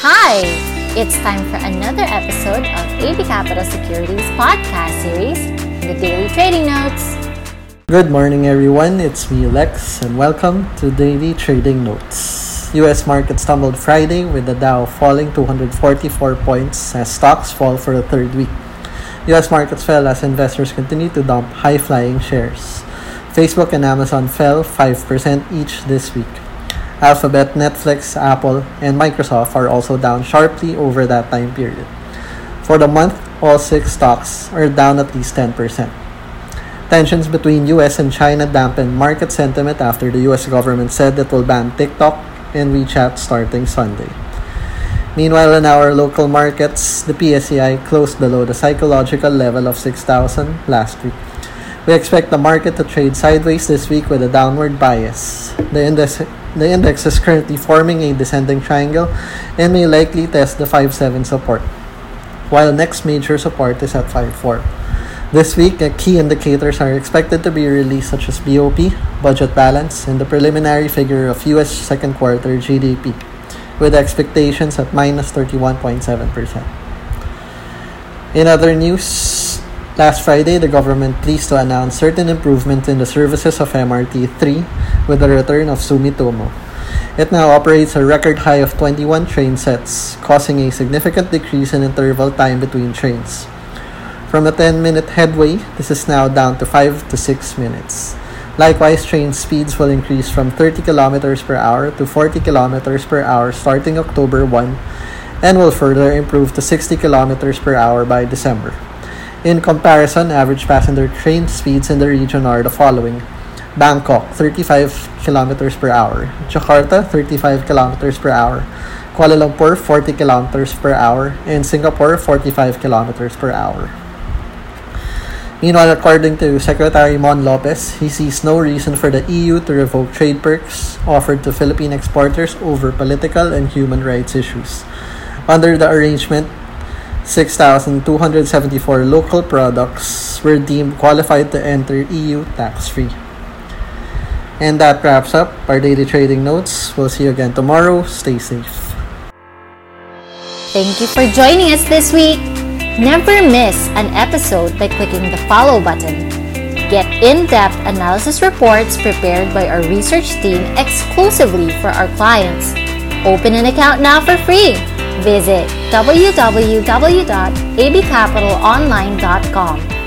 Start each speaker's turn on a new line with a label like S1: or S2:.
S1: Hi! It's time for another episode of AB Capital Securities podcast series, The Daily Trading Notes.
S2: Good morning, everyone. It's me, Lex, and welcome to Daily Trading Notes. U.S. markets tumbled Friday with the Dow falling 244 points as stocks fall for the third week. U.S. markets fell as investors continue to dump high flying shares. Facebook and Amazon fell 5% each this week. Alphabet, Netflix, Apple, and Microsoft are also down sharply over that time period. For the month, all six stocks are down at least 10%. Tensions between US and China dampened market sentiment after the US government said it will ban TikTok and WeChat starting Sunday. Meanwhile, in our local markets, the PSEI closed below the psychological level of 6,000 last week. We expect the market to trade sideways this week with a downward bias. The index the index is currently forming a descending triangle and may likely test the 5-7 support, while next major support is at 5-4. This week, key indicators are expected to be released such as BOP, budget balance, and the preliminary figure of US second quarter GDP, with expectations at minus 31.7%. In other news, Last Friday, the government pleased to announce certain improvement in the services of MRT 3 with the return of Sumitomo. It now operates a record high of 21 train sets, causing a significant decrease in interval time between trains. From a 10 minute headway, this is now down to 5 to 6 minutes. Likewise, train speeds will increase from 30 km per hour to 40 km per hour starting October 1 and will further improve to 60 km per hour by December. In comparison, average passenger train speeds in the region are the following. Bangkok, 35 km per hour. Jakarta, 35 km per hour. Kuala Lumpur, 40 km per hour. And Singapore, 45 km per hour. Meanwhile, according to Secretary Mon Lopez, he sees no reason for the EU to revoke trade perks offered to Philippine exporters over political and human rights issues. Under the arrangement, 6,274 local products were deemed qualified to enter EU tax free. And that wraps up our daily trading notes. We'll see you again tomorrow. Stay safe.
S1: Thank you for joining us this week. Never miss an episode by clicking the follow button. Get in depth analysis reports prepared by our research team exclusively for our clients. Open an account now for free Visit www.abcapitalonline.com